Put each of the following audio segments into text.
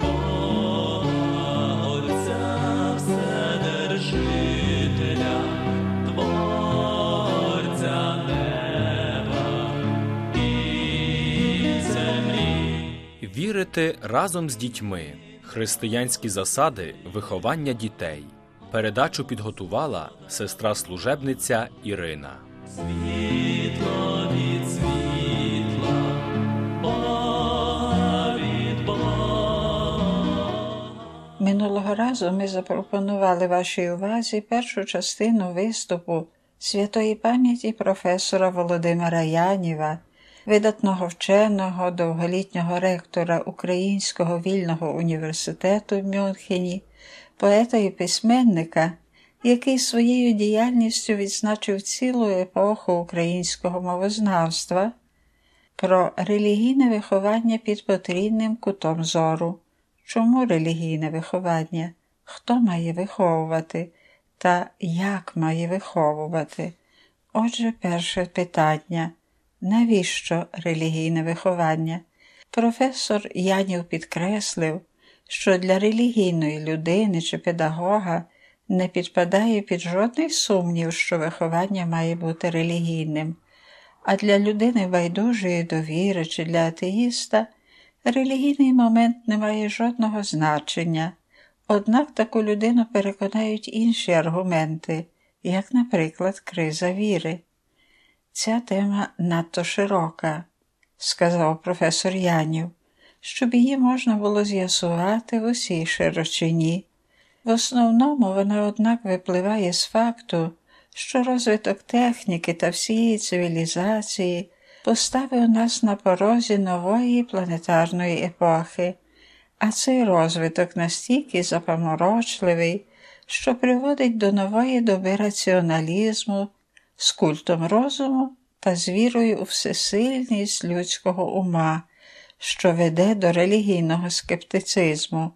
Бога, Отця Вседержителя, Творця неба і землі. Вірити разом з дітьми. Християнські засади виховання дітей. Передачу підготувала сестра служебниця Ірина. Світло Минулого разу ми запропонували вашій увазі першу частину виступу святої пам'яті професора Володимира Яніва, видатного вченого, довголітнього ректора Українського вільного університету в Мюнхені, поета і письменника, який своєю діяльністю відзначив цілу епоху українського мовознавства, про релігійне виховання під потрібним кутом зору. Чому релігійне виховання? Хто має виховувати та як має виховувати? Отже, перше питання. Навіщо релігійне виховання? Професор Янів підкреслив, що для релігійної людини чи педагога не підпадає під жодний сумнів, що виховання має бути релігійним, а для людини байдужої довіри чи для атеїста релігійний момент не має жодного значення, однак таку людину переконають інші аргументи, як, наприклад, криза віри. Ця тема надто широка, сказав професор Янів, щоб її можна було з'ясувати в усій широчині. В основному вона, однак, випливає з факту, що розвиток техніки та всієї цивілізації поставив нас на порозі нової планетарної епохи, а цей розвиток настільки запаморочливий, що приводить до нової доби раціоналізму з культом розуму та з вірою у всесильність людського ума, що веде до релігійного скептицизму.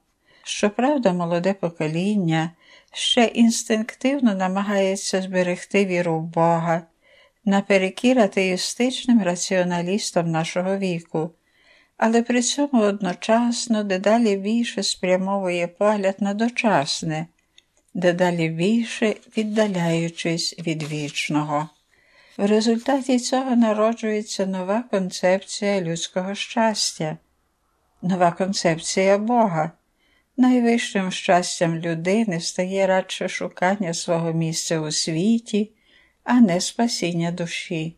Щоправда, молоде покоління ще інстинктивно намагається зберегти віру в Бога, наперекір атеїстичним раціоналістам нашого віку, але при цьому одночасно дедалі більше спрямовує погляд на дочасне, дедалі більше віддаляючись від вічного. В результаті цього народжується нова концепція людського щастя, нова концепція Бога. Найвищим щастям людини стає радше шукання свого місця у світі, а не спасіння душі.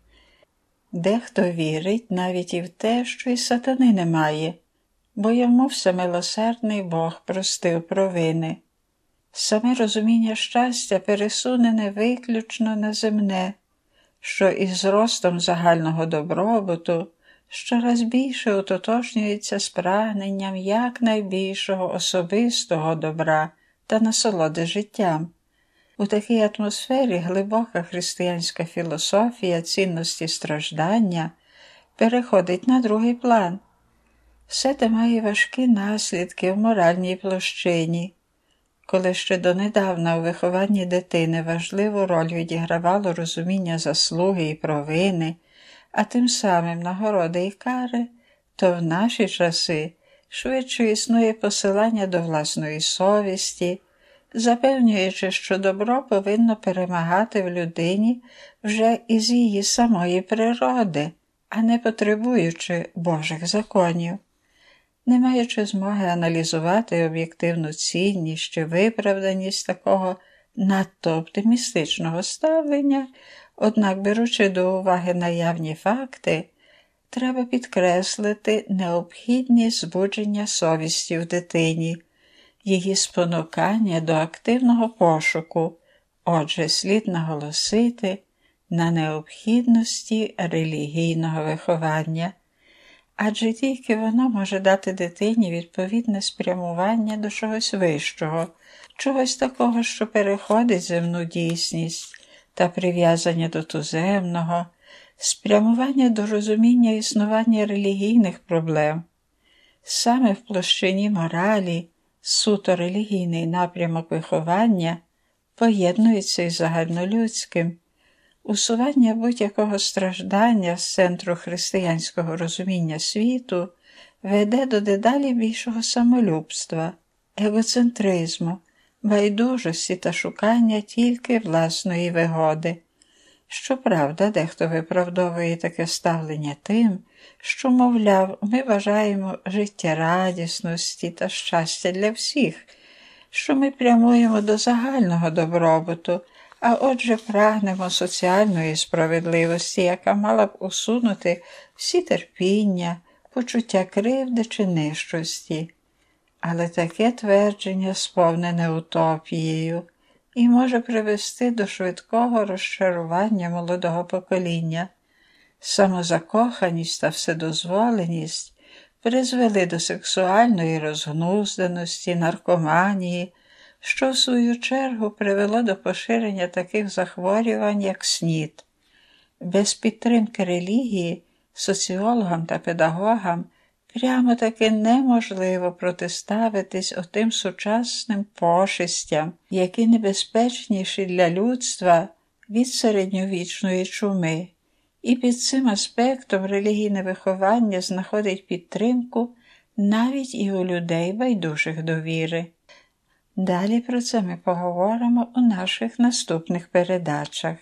Дехто вірить навіть і в те, що й сатани немає, бо йому всемилосердний Бог простив провини. Саме розуміння щастя пересунене виключно на земне, що із ростом загального добробуту щораз більше ототожнюється з прагненням якнайбільшого особистого добра та насолоди життям. У такій атмосфері глибока християнська філософія цінності страждання переходить на другий план. Все те має важкі наслідки в моральній площині. Коли ще донедавна у вихованні дитини важливу роль відігравало розуміння заслуги і провини, а тим самим нагороди і кари, то в наші часи швидше існує посилання до власної совісті, запевнюючи, що добро повинно перемагати в людині вже із її самої природи, а не потребуючи Божих законів. Не маючи змоги аналізувати об'єктивну цінність чи виправданість такого надто оптимістичного ставлення, однак, беручи до уваги наявні факти, треба підкреслити необхідність збудження совісті в дитині, її спонукання до активного пошуку, отже, слід наголосити на необхідності релігійного виховання адже тільки воно може дати дитині відповідне спрямування до чогось вищого, чогось такого, що переходить земну дійсність та прив'язання до туземного, спрямування до розуміння існування релігійних проблем. Саме в площині моралі, суто релігійний напрямок виховання поєднується із загальнолюдським. Усування будь-якого страждання з центру християнського розуміння світу веде до дедалі більшого самолюбства, егоцентризму, байдужості та шукання тільки власної вигоди. Щоправда, дехто виправдовує таке ставлення тим, що, мовляв, ми бажаємо життєрадісності та щастя для всіх, що ми прямуємо до загального добробуту, а отже прагнемо соціальної справедливості, яка мала б усунути всі терпіння, почуття кривди чи нижчості. Але таке твердження сповнене утопією і може привести до швидкого розчарування молодого покоління. Самозакоханість та вседозволеність призвели до сексуальної розгнузданості, наркоманії, що в свою чергу привело до поширення таких захворювань, як снід. Без підтримки релігії соціологам та педагогам прямо таки неможливо протиставитись отим сучасним пошистям, які небезпечніші для людства від середньовічної чуми. І під цим аспектом релігійне виховання знаходить підтримку навіть і у людей байдужих до віри. Далі про це ми поговоримо у наших наступних передачах.